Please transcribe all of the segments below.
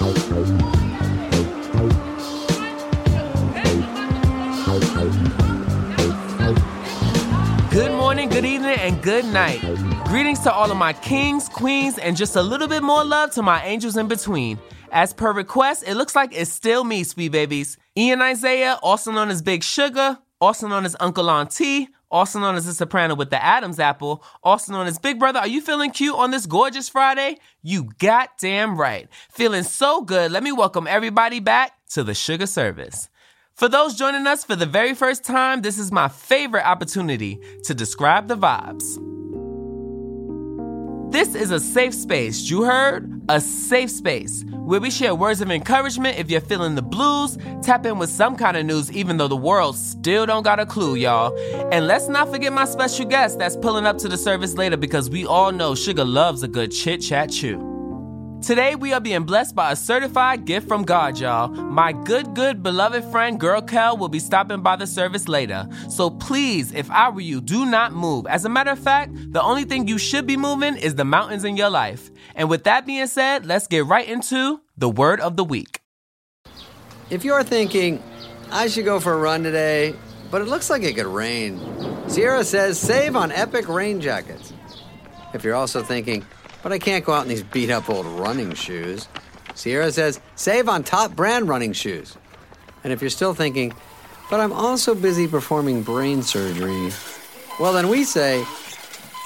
Good morning, good evening, and good night. Greetings to all of my kings, queens, and just a little bit more love to my angels in between. As per request, it looks like it's still me, sweet babies. Ian Isaiah, also known as Big Sugar, also known as Uncle Auntie, also known as the soprano with the Adam's apple, also known as Big Brother. Are you feeling cute on this gorgeous Friday? You goddamn right. Feeling so good, let me welcome everybody back to the Sugar Service. For those joining us for the very first time, this is my favorite opportunity to describe the vibes. This is a safe space, you heard? A safe space where we share words of encouragement if you're feeling the blues, tap in with some kind of news even though the world still don't got a clue, y'all. And let's not forget my special guest that's pulling up to the service later because we all know Sugar loves a good chit chat chew. Today, we are being blessed by a certified gift from God, y'all. My good, good, beloved friend, Girl Kell, will be stopping by the service later. So please, if I were you, do not move. As a matter of fact, the only thing you should be moving is the mountains in your life. And with that being said, let's get right into the word of the week. If you're thinking, I should go for a run today, but it looks like it could rain, Sierra says save on epic rain jackets. If you're also thinking, but I can't go out in these beat up old running shoes. Sierra says, save on top brand running shoes. And if you're still thinking, but I'm also busy performing brain surgery, well, then we say,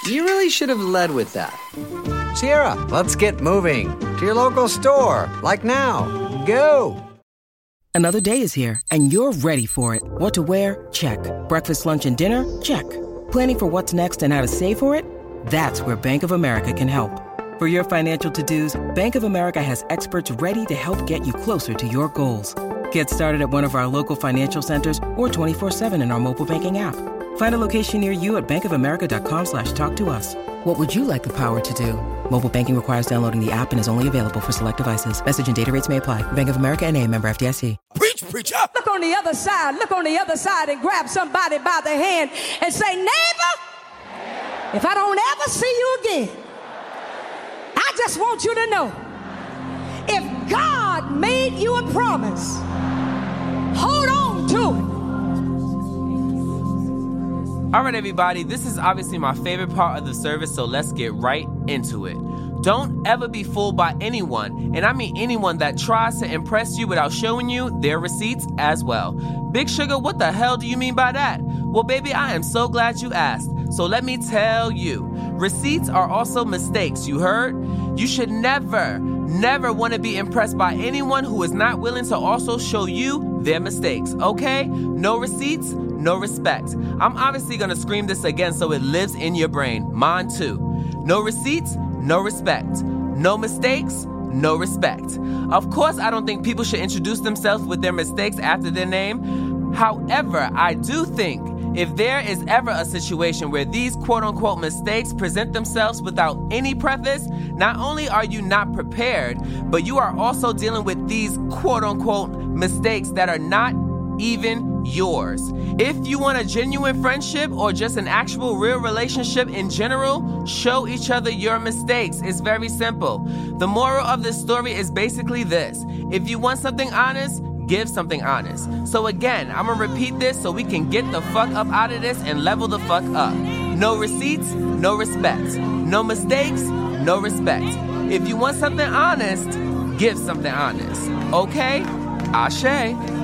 you really should have led with that. Sierra, let's get moving to your local store, like now. Go! Another day is here, and you're ready for it. What to wear? Check. Breakfast, lunch, and dinner? Check. Planning for what's next and how to save for it? That's where Bank of America can help. For your financial to-dos, Bank of America has experts ready to help get you closer to your goals. Get started at one of our local financial centers or 24-7 in our mobile banking app. Find a location near you at bankofamerica.com slash talk to us. What would you like the power to do? Mobile banking requires downloading the app and is only available for select devices. Message and data rates may apply. Bank of America and a member FDIC. Preach, preacher. Look on the other side. Look on the other side and grab somebody by the hand and say, neighbor, if I don't ever see you again, I just want you to know if God made you a promise, hold on to it. All right, everybody, this is obviously my favorite part of the service, so let's get right into it. Don't ever be fooled by anyone, and I mean anyone that tries to impress you without showing you their receipts as well. Big Sugar, what the hell do you mean by that? Well, baby, I am so glad you asked. So let me tell you receipts are also mistakes, you heard? You should never, never want to be impressed by anyone who is not willing to also show you their mistakes, okay? No receipts, no respect. I'm obviously gonna scream this again so it lives in your brain. Mine too. No receipts, no respect. No mistakes, no respect. Of course, I don't think people should introduce themselves with their mistakes after their name. However, I do think if there is ever a situation where these quote unquote mistakes present themselves without any preface, not only are you not prepared, but you are also dealing with these quote unquote mistakes that are not even yours. If you want a genuine friendship or just an actual real relationship in general, show each other your mistakes. It's very simple. The moral of this story is basically this if you want something honest, give something honest. So again, I'm gonna repeat this so we can get the fuck up out of this and level the fuck up. No receipts, no respect. No mistakes, no respect. If you want something honest, give something honest. Okay? Ashe.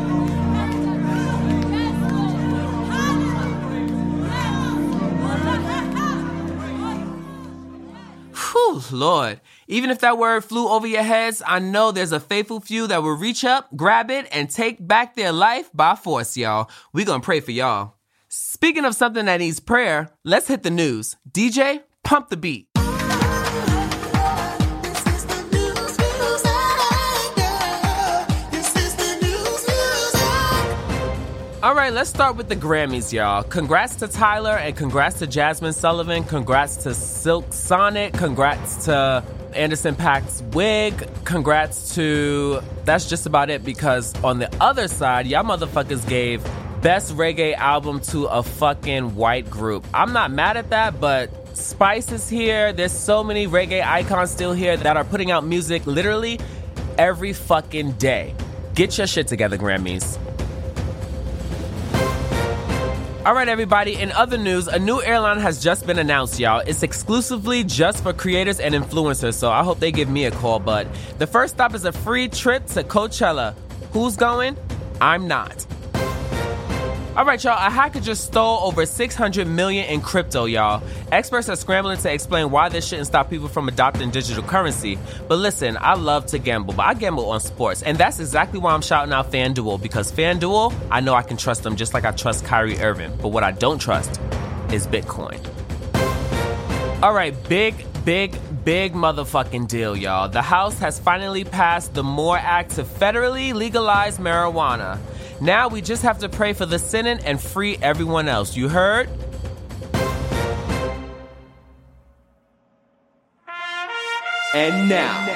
Lord. Even if that word flew over your heads, I know there's a faithful few that will reach up, grab it, and take back their life by force, y'all. we gonna pray for y'all. Speaking of something that needs prayer, let's hit the news. DJ, pump the beat. Right, let's start with the Grammys, y'all. Congrats to Tyler and congrats to Jazmine Sullivan. Congrats to Silk Sonic. Congrats to Anderson Paak's wig. Congrats to. That's just about it because on the other side, y'all motherfuckers gave best reggae album to a fucking white group. I'm not mad at that, but Spice is here. There's so many reggae icons still here that are putting out music literally every fucking day. Get your shit together, Grammys. All right, everybody. In other news, a new airline has just been announced, y'all. It's exclusively just for creators and influencers, so I hope they give me a call. But the first stop is a free trip to Coachella. Who's going? I'm not. All right, y'all. A hacker just stole over 600 million in crypto, y'all. Experts are scrambling to explain why this shouldn't stop people from adopting digital currency. But listen, I love to gamble, but I gamble on sports, and that's exactly why I'm shouting out FanDuel because FanDuel, I know I can trust them just like I trust Kyrie Irving. But what I don't trust is Bitcoin. All right, big, big, big motherfucking deal, y'all. The House has finally passed the MORE Act to federally legalize marijuana. Now we just have to pray for the Senate and free everyone else. You heard? And now,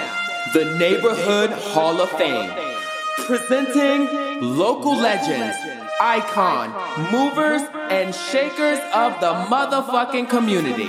the Neighborhood Hall of Fame. Presenting local legends, icon, movers, and shakers of the motherfucking community.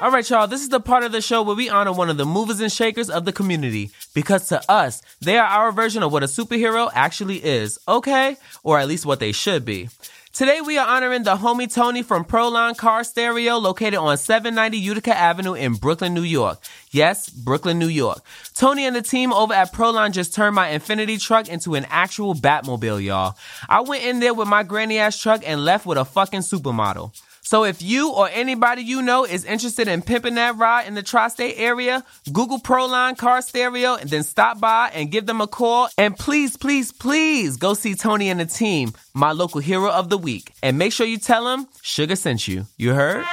All right, y'all, this is the part of the show where we honor one of the movers and shakers of the community because to us, they are our version of what a superhero actually is, okay? Or at least what they should be. Today we are honoring the homie Tony from Proline Car Stereo located on 790 Utica Avenue in Brooklyn, New York. Yes, Brooklyn, New York. Tony and the team over at Proline just turned my Infiniti truck into an actual Batmobile, y'all. I went in there with my granny ass truck and left with a fucking supermodel. So if you or anybody you know is interested in pimping that ride in the tri-state area, Google Proline Car Stereo and then stop by and give them a call. And please, please, please go see Tony and the team, my local hero of the week. And make sure you tell them Sugar sent you. You heard?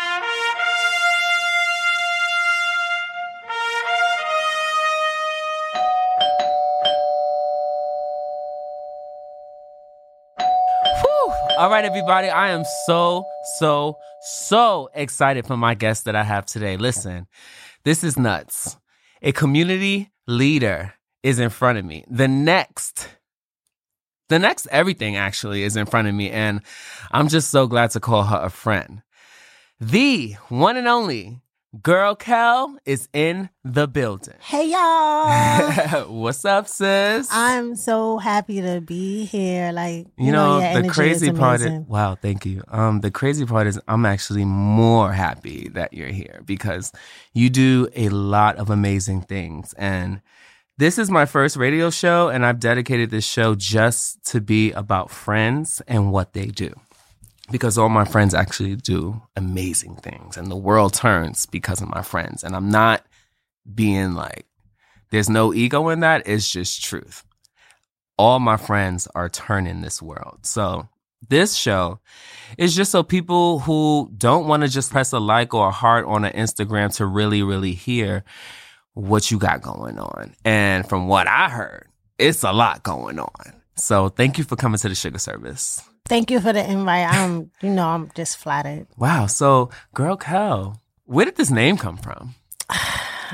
All right, everybody. I am so, so, so excited for my guest that I have today. Listen, this is nuts. A community leader is in front of me. The next, the next everything actually is in front of me. And I'm just so glad to call her a friend. The one and only Girl Kell is in the building. Hey y'all. What's up, sis? I'm so happy to be here. Like You know, your the crazy is part is wow, thank you. Um, the crazy part is I'm actually more happy that you're here because you do a lot of amazing things. And this is my first radio show, and I've dedicated this show just to be about friends and what they do. Because all my friends actually do amazing things, and the world turns because of my friends. And I'm not being like, there's no ego in that, it's just truth all my friends are turning this world. So this show is just so people who don't want to just press a like or a heart on an Instagram to really, really hear what you got going on. And from what I heard, it's a lot going on. So thank you for coming to the sugar service. Thank you for the invite. I'm you know, I'm just flattered. Wow. So girl Kell, where did this name come from?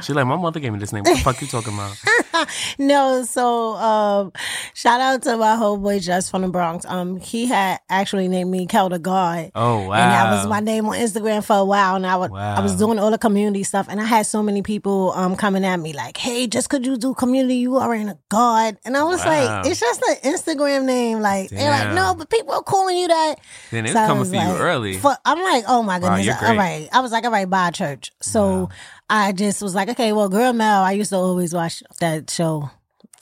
She's like, my mother gave me this name. What the fuck you talking about? No, so um shout out to my homeboy Just from the Bronx. Um he had actually named me Kell the God. Oh wow. And that was my name on Instagram for a while. And I would, I was doing all the community stuff. And I had so many people um coming at me like, hey, just because you do community, you are in a God. And I was Wow. like, it's just an Instagram name. Like, they're like, no, but people are calling you that. Then it's So coming for you early. for- I'm like, oh my Wow, goodness. you're great. right. I was like, all right, bye, church. So I just was like, okay, well, Girl Mel, I used to always watch that show.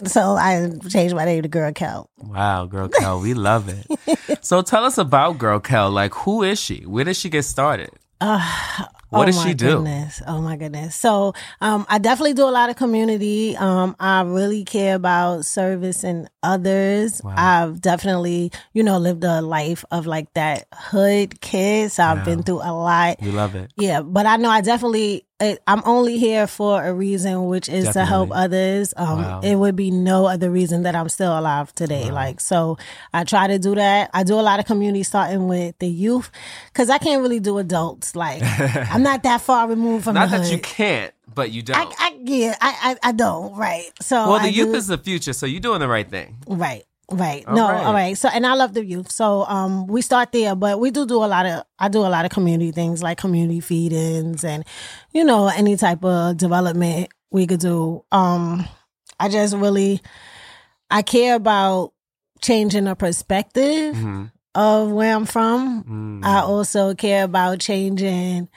So I changed my name to Girl Kell. Wow, Girl Kell, we love it. so tell us about Girl Kell. Like, who is she? Where did she get started? Uh, What oh does she do? Goodness. Oh my goodness. So um, I definitely do a lot of community. Um, I really care about servicing others. I've definitely, you know, lived a life of like that hood kid. So I've Yeah. been through a lot. You love it. Yeah, but I know I definitely it, I'm only here for a reason, which is to help others. Um, Wow. It would be no other reason that I'm still alive today. Like, so I try to do that. I do a lot of community starting with the youth because I can't really do adults. Like, I'm not that far removed from Not that hood. you can't, but you don't. I, I yeah, I, I I don't right. So well, the I youth do- is the future, so you're doing the right thing. Right. Right. All no, right. all right. So and I love the youth. So um we start there, but we do do a lot of I do a lot of community things like community feed-ins and you know any type of development we could do. Um I just really I care about changing the perspective Mm-hmm. of where I'm from. Mm. I also care about changing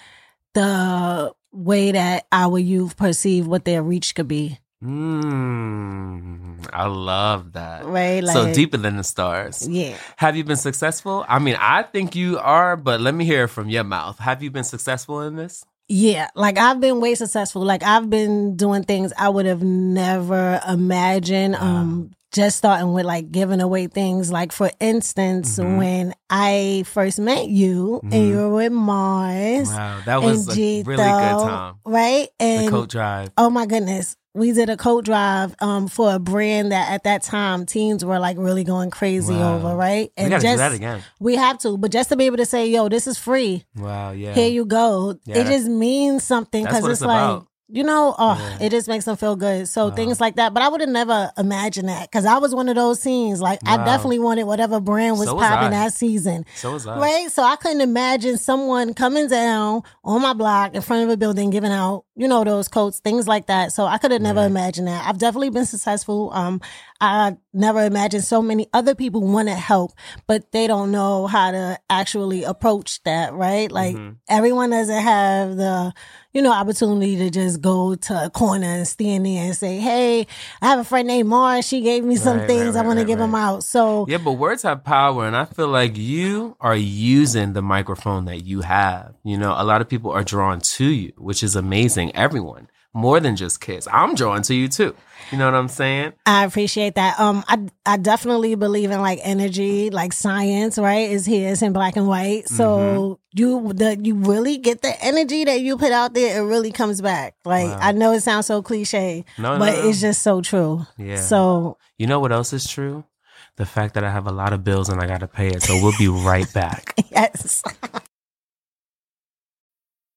the way that our youth perceive what their reach could be. Mm, I love that. Right? so Like- deeper than the stars. Yeah. Have you been successful? I mean, I think you are, but let me hear it from your mouth. Have you been successful in this? Yeah, like I've been way successful. Like I've been doing things I would have never imagined. Um, just starting with like giving away things. Like for instance, Mhm. when I first met you Mhm. and you were with Mars Wow, that was a and Gito, really good time. right? The And coat drive. oh my goodness, we did a coat drive um for a brand that at that time teens were like really going crazy Wow. over, right? we gotta just do that again. we have to, but just to be able to say, "Yo, this is free." Wow, yeah. here you go. Yeah, it just means something because it's, it's like. You know, oh, Yeah. it just makes them feel good. So Wow. things like that. But I would have never imagined that because I was one of those teens. Like I definitely wanted whatever brand was So was I. popping that season. so was I. Right, so I couldn't imagine someone coming down on my block in front of a building, giving out, you know, those coats, things like that. So I could have never Right. imagined that. I've definitely been successful. Um, I never imagined so many other people want to help, but they don't know how to actually approach that. Right, like Mhm. everyone doesn't have the, you know, opportunity to just go to a corner and stand there and say, "Hey, I have a friend named Mars. She gave me some Right, things. right, I want to give them out." So Yeah, but words have power, and I feel like you are using the microphone that you have. You know, a lot of people are drawn to you, which is amazing. Everyone, more than just kids. I'm drawn to you too. You know what I'm saying? I appreciate that. Um, I I definitely believe in like energy, like science, right? Is here, it's in black and white. So Mm-hmm. you the you really get the energy that you put out there. It really comes back. Like Wow. I know it sounds so cliche, No, no, but no. it's just so true. Yeah. So You know what else is true? The fact that I have a lot of bills and I got to pay it. So we'll be right back. yes.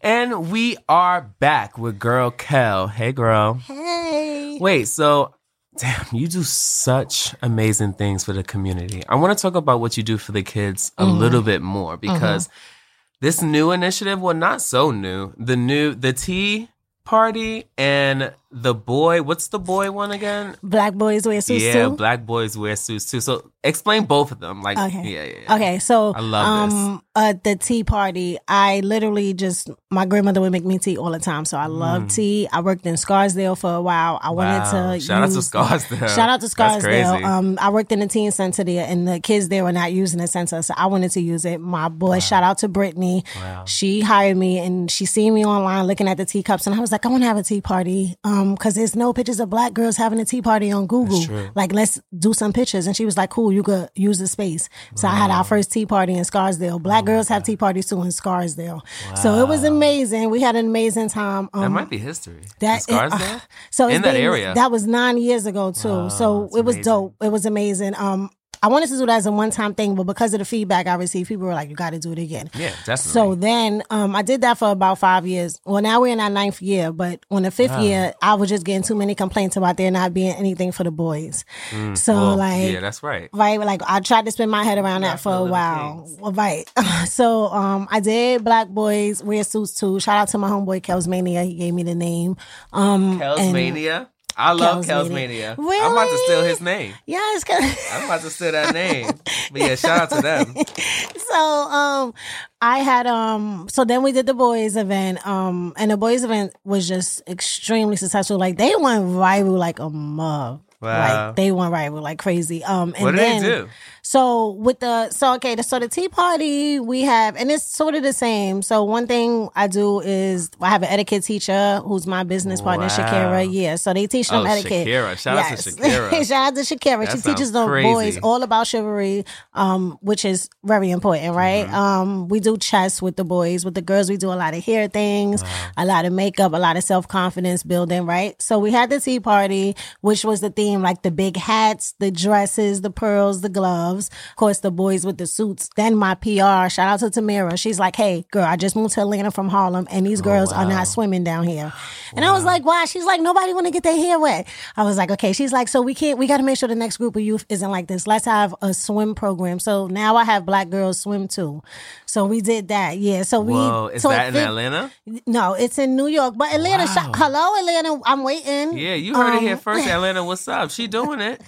And we are back with girl Kell. Hey, girl. Hey. Wait, so damn, you do such amazing things for the community. I want to talk about what you do for the kids a mm-hmm. little bit more mm-hmm. because this new initiative, well, not so new. The new the tea party and the boy, what's the boy one again? Black boys wear suits yeah, too. black boys wear suits too. So explain both of them. Like, Okay. yeah, yeah, yeah. Okay, so I love this. um at the tea party, I literally just my grandmother would make me tea all the time. So I love tea. I worked in Scarsdale for a while. I Mm. Wow. wanted to Shout out to use- Scarsdale. Shout out to Scarsdale. Um I worked in the teen center there and the kids there were not using the center. So I wanted to use it. My boy, shout out to Brittany. Wow. She hired me and she seen me online looking at the teacups and I was like, I want to have a tea party. Um, cause there's no pictures of black girls having a tea party on Google. Like, let's do some pictures. And she was like, cool, you could use the space. So I had our first tea party in Scarsdale. Black girls have tea parties too in Scarsdale. So it was amazing. We had an amazing time. Um, that might be history. that The Scarsdale? uh, so In that been- area. That was nine years ago too. Wow, so it was amazing. dope. It was amazing. Um, I wanted to do that as a one time thing, but because of the feedback I received, people were like, "You got to do it again." yeah, definitely. So then, um, I did that for about five years. Well, now we're in our ninth year, but on the fifth year, I was just getting too many complaints about there not being anything for the boys. so Well, like, yeah, that's right. right? Like I tried to spin my head around that for a while. right. so um I did black boys wear suits too. Shout out to my homeboy Kels Mania. He gave me the name. Um Kels and- Mania. I love Kels Mania. Mania. I'm about to steal his name. Yes, 'cause- I'm about to steal that name. But yeah, shout out to them. so um I had um so then we did the boys event um and the boys event was just extremely successful like they went viral like a mug Wow. Like they went viral like crazy. Um, and What did then, they do? So with the so okay, the, so the tea party we have, and it's sort of the same. So one thing I do is I have an etiquette teacher who's my business partner, Wow. Shakira. Yeah, so they teach them Oh, etiquette. Shakira. Shout out to Shakira. Shout out to Shakira. That she teaches the boys all about chivalry, um, which is very important, right? Mm-hmm. Um, we do chess with the boys. With the girls, we do a lot of hair things, a lot of makeup, a lot of self confidence building, right? So we had the tea party, which was the theme, like the big hats, the dresses, the pearls, the gloves. Of course, the boys with the suits. Then my PR, shout out to Tamira. She's like, "Hey, girl, I just moved to Atlanta from Harlem, and Oh, these girls are not swimming down here." And I was like, "Why?" She's like, "Nobody want to get their hair wet." I was like, "Okay." She's like, "So we can't. We got to make sure the next group of youth isn't like this. Let's have a swim program." So now I have black girls swim too. So we did that. Yeah. So we. Whoa, is so that in fit- Atlanta? No, it's in New York. But Atlanta, sh- hello, Atlanta. I'm waiting. Yeah, you heard it here Um, first. Atlanta, what's up? She doing it.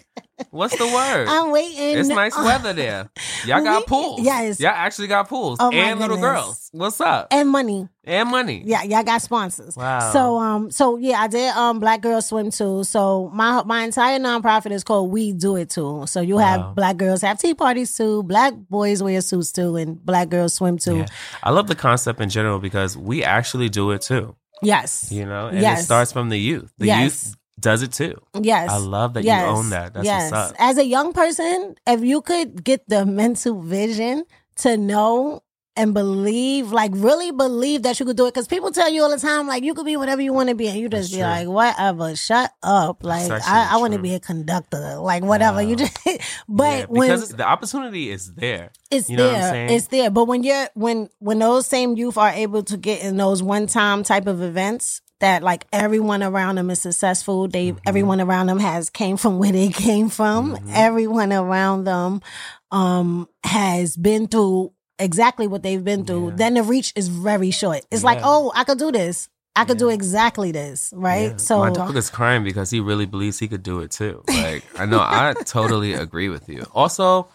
What's the word? I'm waiting. It's nice weather there. Y'all got We- pools. yes. Y'all actually got pools. Oh, and little goodness. girls. What's up? And money. And money. Yeah, y'all got sponsors. Wow. So um so yeah, I did um Black Girls Swim too. So my my entire nonprofit is called We Do It Too. So you have Wow. black girls have tea parties too, black boys wear suits too, and black girls swim too. Yeah. I love the concept in general because we actually do it too. Yes. You know? And it starts from the youth. The Yes. youth does it too. Yes. I love that yes. you own that. That's yes. what's up. As a young person, if you could get the mental vision to know and believe, like really believe that you could do it. Cause people tell you all the time, like you could be whatever you want to be. And you just That's be true. like, whatever, shut up. Like I, I want to be a conductor. Like whatever. You just, but Yeah, when because the opportunity is there. it's you know what I'm there. saying? It's there. But when you're when when those same youth are able to get in those one time type of events that like everyone around them is successful, they Mm-hmm. everyone around them has came from where they came from. Everyone around them um has been through exactly what they've been through. Yeah. Then the reach is very short. It's like, oh, I could do this. I could do exactly this, right? Yeah. So my dog is crying because he really believes he could do it too. Like I know, I totally agree with you. Also,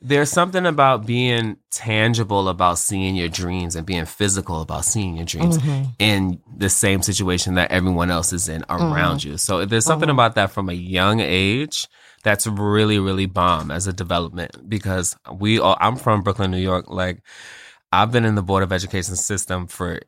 there's something about being tangible about seeing your dreams and being physical about seeing your dreams Mm-hmm. in the same situation that everyone else is in around Mm-hmm. you. So there's something about that from a young age that's really really bomb as a development because we all I'm from Brooklyn, New York. Like I've been in the board of education system for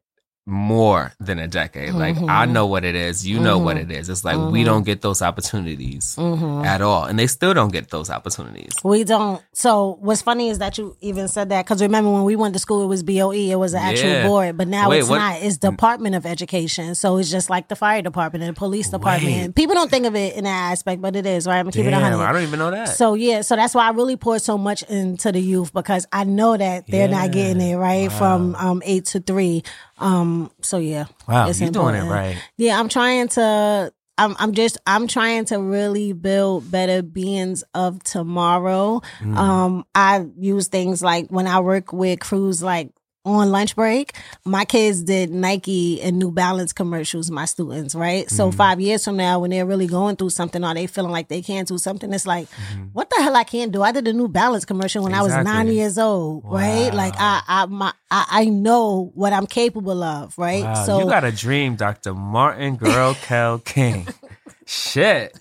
more than a decade. Like I mm-hmm. know what it is, you know what mm-hmm. it is. It's like we mm-hmm. don't get those opportunities at all, and they still don't get those opportunities. We don't. So what's funny is that you even said that because remember when we went to school, it was BOE, it was an actual Yeah. board, but now Wait, it's what- not. It's Department of Education. So it's just like the fire department and the police department. Wait. People don't think of it in that aspect, but it is right. I'm gonna keep it a hundred. I don't even know that. So yeah, so that's why I really pour so much into the youth because I know that they're not getting it right from um eight to three. Um, so yeah, Wow, you're doing it important. right. Yeah, I'm trying to. I'm. I'm just. I'm trying to really build better beings of tomorrow. Mm. Um, I use things like when I work with crews like on lunch break, my kids did Nike and New Balance commercials, my students, right? Mm. So five years from now, when they're really going through something or they feeling like they can't do something, it's like, what the hell I can't do? I did a New Balance commercial when I was Mm-hmm. Nine years old, right? Like I, I, my, I, I know what I'm capable of, right? Wow, so you got a dream, Dr. Martin Girl Kell King. Shit.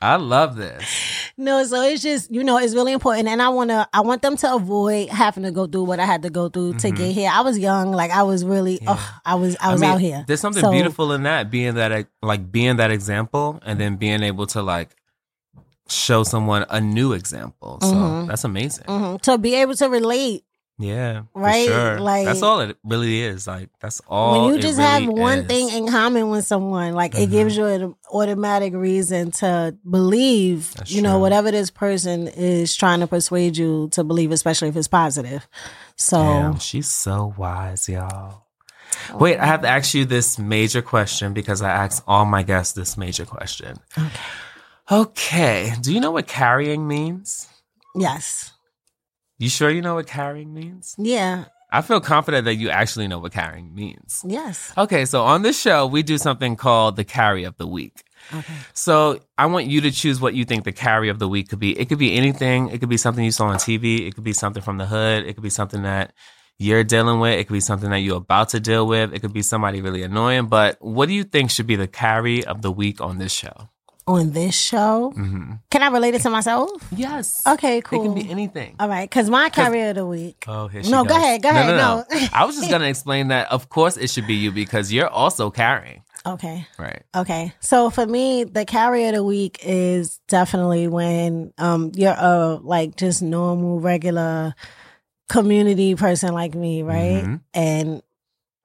I love this. No, so it's just you know it's really important, and I wanna I want them to avoid having to go through what I had to go through to get here. I was young, like I was really, oh, I was I was Mm-hmm. I mean, out here. There's something So, beautiful in that, being that like being that example and then being able to like show someone a new example. So Mm-hmm. that's amazing. mhm, to be able to relate. Yeah. for Right? sure. Like- that's all it really is. Like that's all when you it just really have one is. thing in common with someone, like it Mm-hmm. gives you an automatic reason to believe, That's you know, whatever this person is trying to persuade you to believe, especially if it's positive. So Damn, she's so wise, y'all. Wait, I have to ask you this major question because I ask all my guests this major question. Okay. Okay. Do you know what carrying means? yes, You sure you know what carrying means? yeah, I feel confident that you actually know what carrying means. yes. Okay, so on this show, we do something called the carry of the week. Okay. So I want you to choose what you think the carry of the week could be. It could be anything. It could be something you saw on TV. It could be something from the hood. It could be something that you're dealing with. It could be something that you're about to deal with. It could be somebody really annoying. But what do you think should be the carry of the week on this show? On this show. Can I relate it to myself? Yes. Okay, cool. It can be anything. All right, because my carrier of the week. Oh, here she no, goes. go ahead, go ahead. No, I was just gonna explain that. Of course, it should be you because you're also carrying. okay. Right. Okay. So for me, the carrier of the week is definitely when um you're a like just normal, regular community person like me, right? Mhm. And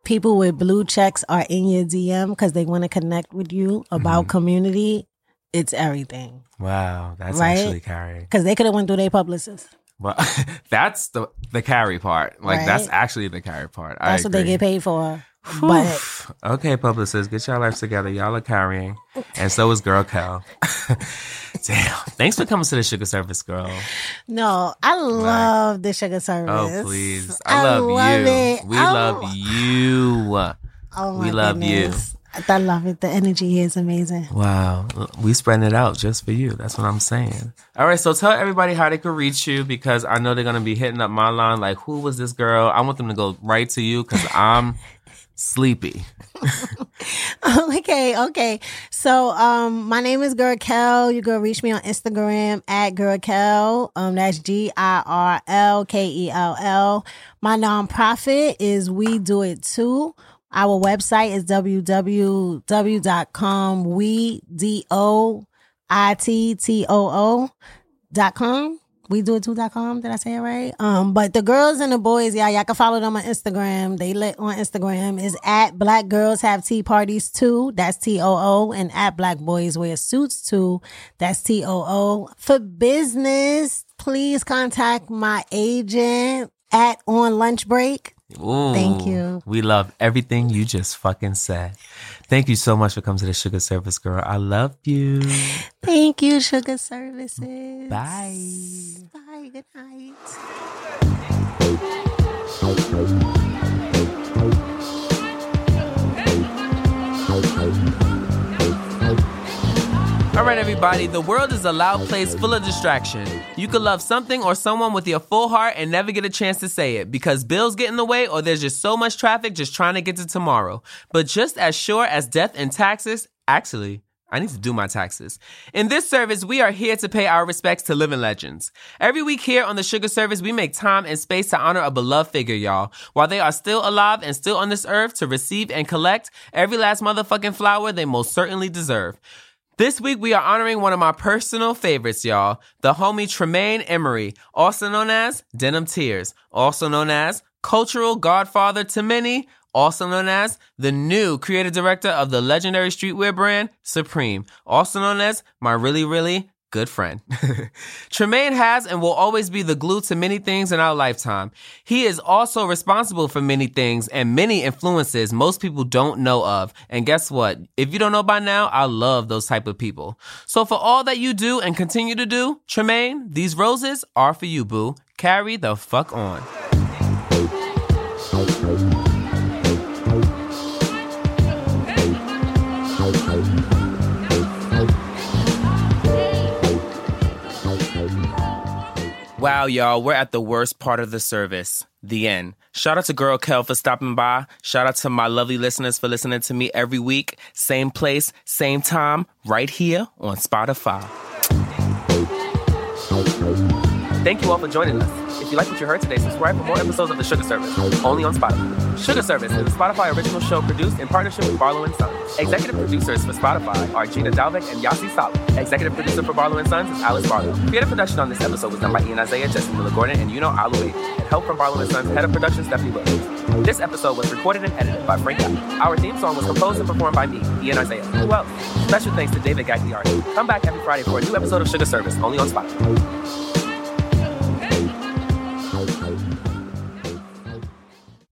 people with blue checks are in your DM because they want to connect with you about Mhm. community. It's everything Wow, that's Right? actually carrying. because they could have went through their publicist. Well, that's the the carry part. Like that's actually the carry part. I That's what they get paid for. But okay, publicists, get your lives together. Y'all are carrying, and so is Girl Kell. Damn. Thanks for coming to the Sugar Service, girl. no, I love the sugar service. Oh, please. I, love, you. it. We Oh, love you. Oh We love you. I love it. The energy here is amazing. Wow. We spreading it out just for you. That's what I'm saying. All right. So tell everybody how they could reach you because I know they're going to be hitting up my line like, who was this girl? I want them to go right to you because I'm sleepy. okay, okay. So um my name is Girl Kell. You can reach me on Instagram at Girl Kell. Um that's G I R L K E L L. My nonprofit is We Do It Too. Our website is www.com we d o i t t o o dot com. We do it too.com. Did I say it right? Um, but the girls and the boys, yeah, y'all can follow them on Instagram. They lit on Instagram is at Black Girls Have Tea Parties too. That's T O O. And at Black Boys Wear Suits too. That's T O O. For business, please contact my agent at On Lunch Break. Ooh, Thank you. We love everything you just fucking said. Thank you so much for coming to the Sugar Service, girl. I love you. Thank you, Sugar Services. Bye. Bye. Good night. Everybody. The world is a loud place full of distraction. You could love something or someone with your full heart and never get a chance to say it because bills get in the way or there's just so much traffic just trying to get to tomorrow. But just as sure as death and taxes, actually, I need to do my taxes. In this service, we are here to pay our respects to living legends. Every week here on the Sugar Service, we make time and space to honor a beloved figure, y'all. While they are still alive and still on this earth to receive and collect every last motherfucking flower they most certainly deserve. This week, we are honoring one of my personal favorites, y'all. The homie Tremaine Emory, also known as Denim Tears, also known as Cultural Godfather to many, also known as the new creative director of the legendary streetwear brand Supreme, also known as my really, really good friend. Tremaine has and will always be the glue to many things in our lifetime. He is also responsible for many things and many influences most people don't know of. And guess what? If you don't know by now, I love those type of people. So for all that you do and continue to do, Tremaine, these roses are for you, boo. Carry the fuck on. Wow, y'all, we're at the worst part of the service. The end. Shout out to Girl Kell for stopping by. Shout out to my lovely listeners for listening to me every week. Same place, same time, right here on Spotify. Thank you all for joining us. If you like what you heard today, subscribe for more episodes of The Sugar Service, only on Spotify. Sugar Service is a Spotify original show produced in partnership with Barlow & Sons. Executive producers for Spotify are Gina Delvac and Yasi Sala. Executive producer for Barlow & Sons is Alice Barlow. Creative production on this episode was done by Ian Isaiah, Jesse Miller Gordon, and Yuno Aloué, and help from Barlow & Sons head of production Stephanie Williams. This episode was recorded and edited by Frank Guy. Our theme song was composed and performed by me, Ian Isaiah. Who else? Special thanks to David Gagliardi. Come back every Friday for a new episode of Sugar Service, only on Spotify.